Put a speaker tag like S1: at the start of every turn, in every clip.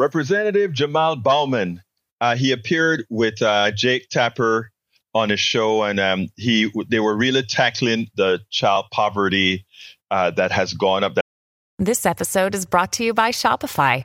S1: Representative Jamaal Bowman, uh, he appeared with uh, Jake Tapper on a show, and um, he they were really tackling the child poverty uh, that has gone up.
S2: This episode is brought to you by Shopify.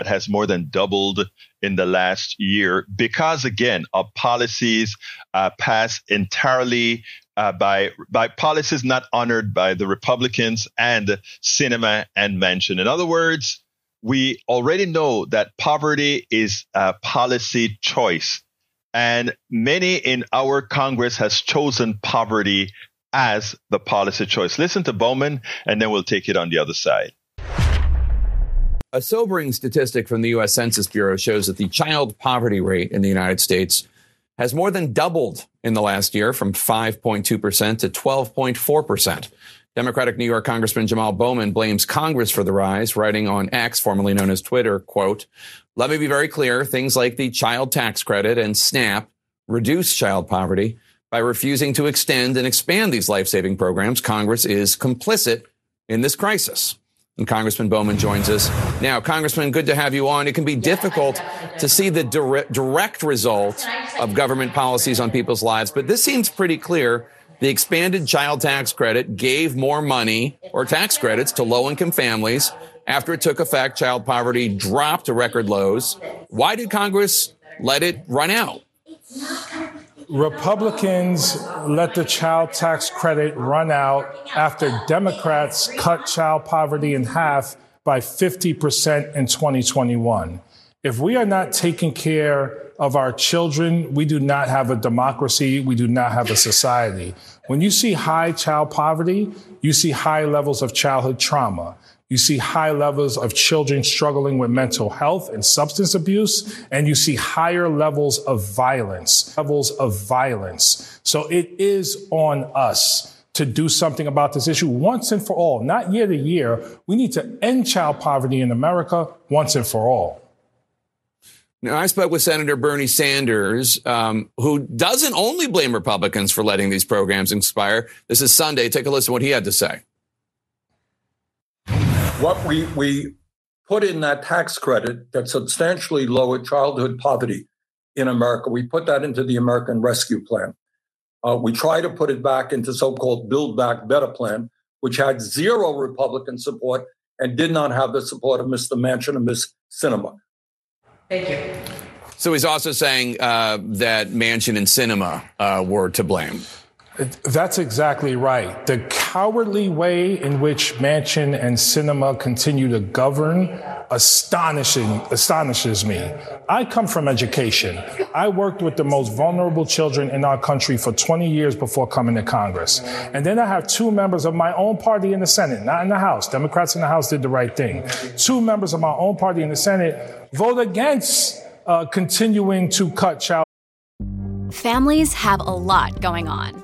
S1: It has more than doubled in the last year because, again, of policies uh, passed entirely uh, by by policies not honored by the Republicans and Sinema and Manchin. In other words, we already know that poverty is a policy choice, and many in our Congress has chosen poverty as the policy choice. Listen to Bowman, and then we'll take it on the other side.
S3: A sobering statistic from the U.S. Census Bureau shows that the child poverty rate in the United States has more than doubled in the last year from 5.2% to 12.4%. Democratic New York Congressman Jamaal Bowman blames Congress for the rise, writing on X, formerly known as Twitter, quote, let me be very clear. Things like the child tax credit and SNAP reduce child poverty. By refusing to extend and expand these life-saving programs, Congress is complicit in this crisis. And Congressman Bowman joins us now. Congressman, good to have you on. It can be difficult to see the direct, direct result of government policies on people's lives, but this seems pretty clear. The expanded child tax credit gave more money or tax credits to low income families. After it took effect, child poverty dropped to record lows. Why did Congress let it run out?
S4: Republicans let the child tax credit run out after Democrats cut child poverty in half by 50% in 2021. If we are not taking care of our children, we do not have a democracy. We do not have a society. When you see high child poverty, you see high levels of childhood trauma. You see high levels of children struggling with mental health and substance abuse, and you see higher levels of violence, levels of violence. So it is on us to do something about this issue once and for all, not year to year. We need to end child poverty in America once and for all.
S3: Now, I spoke with Senator Bernie Sanders, um, who doesn't only blame Republicans for letting these programs expire. This is Sunday. Take a listen to what he had to say
S5: what we, we put in that tax credit that substantially lowered childhood poverty in America, we put that into the American Rescue Plan. Uh, we try to put it back into so-called Build Back Better plan, which had zero Republican support and did not have the support of Mr. Manchin and Ms. Sinema.
S6: Thank you.
S3: So he's also saying uh, that Manchin and Sinema uh, were to blame.
S4: That's exactly right. The cowardly way in which Manchin and Sinema continue to govern astonishing astonishes me. I come from education. I worked with the most vulnerable children in our country for 20 years before coming to Congress. And then I have two members of my own party in the Senate, not in the House. Democrats in the House did the right thing. Two members of my own party in the Senate vote against uh, continuing to cut child.
S7: Families have a lot going on.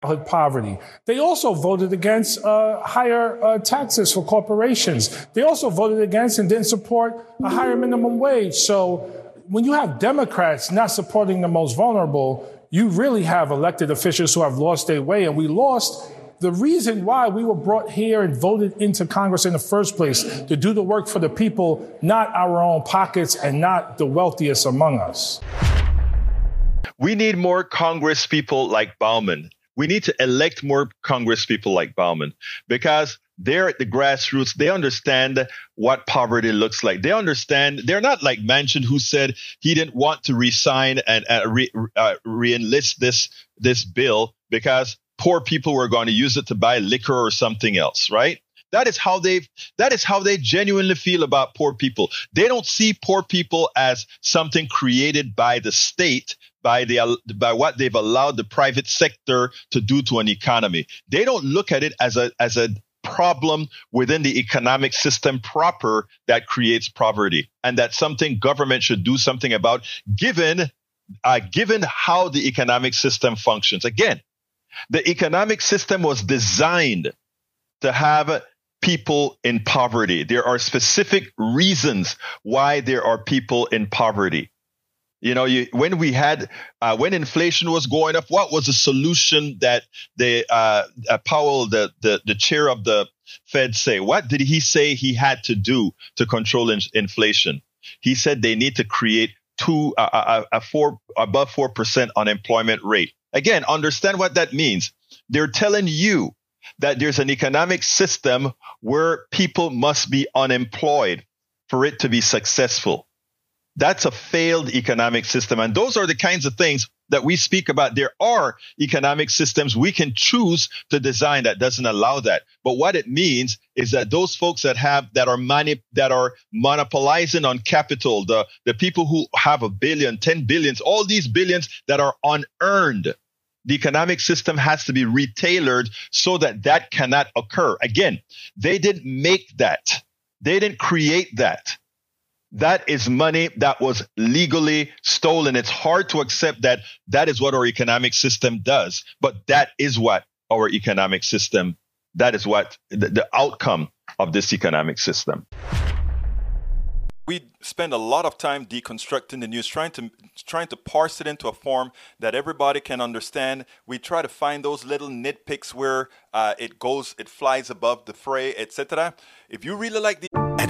S4: poverty. They also voted against uh, higher uh, taxes for corporations. They also voted against and didn't support a higher minimum wage. So when you have Democrats not supporting the most vulnerable, you really have elected officials who have lost their way. And we lost the reason why we were brought here and voted into Congress in the first place to do the work for the people, not our own pockets and not the wealthiest among us.
S1: We need more Congress people like Bowman. We need to elect more Congress people like Bowman because they're at the grassroots. They understand what poverty looks like. They understand. They're not like Manchin, who said he didn't want to resign and uh, re, uh, reenlist this this bill because poor people were going to use it to buy liquor or something else, right? That is how they that is how they genuinely feel about poor people. They don't see poor people as something created by the state by the by what they've allowed the private sector to do to an economy. They don't look at it as a as a problem within the economic system proper that creates poverty and that's something government should do something about given uh, given how the economic system functions. Again the economic system was designed to have people in poverty. There are specific reasons why there are people in poverty you know, you, when we had uh, when inflation was going up, what was the solution that the uh, uh, Powell, the, the the chair of the Fed, say? What did he say he had to do to control in- inflation? He said they need to create two a, a, a four above four percent unemployment rate. Again, understand what that means. They're telling you that there's an economic system where people must be unemployed for it to be successful. That's a failed economic system. And those are the kinds of things that we speak about. There are economic systems we can choose to design that doesn't allow that. But what it means is that those folks that have that are money that are monopolizing on capital, the, the people who have a billion, 10 billions, all these billions that are unearned, the economic system has to be retailored so that that cannot occur. Again, they didn't make that. They didn't create that that is money that was legally stolen. It's hard to accept that that is what our economic system does, but that is what our economic system, that is what the, the outcome of this economic system.
S6: We spend a lot of time deconstructing the news, trying to trying to parse it into a form that everybody can understand. We try to find those little nitpicks where uh, it goes, it flies above the fray, etc. If you really like the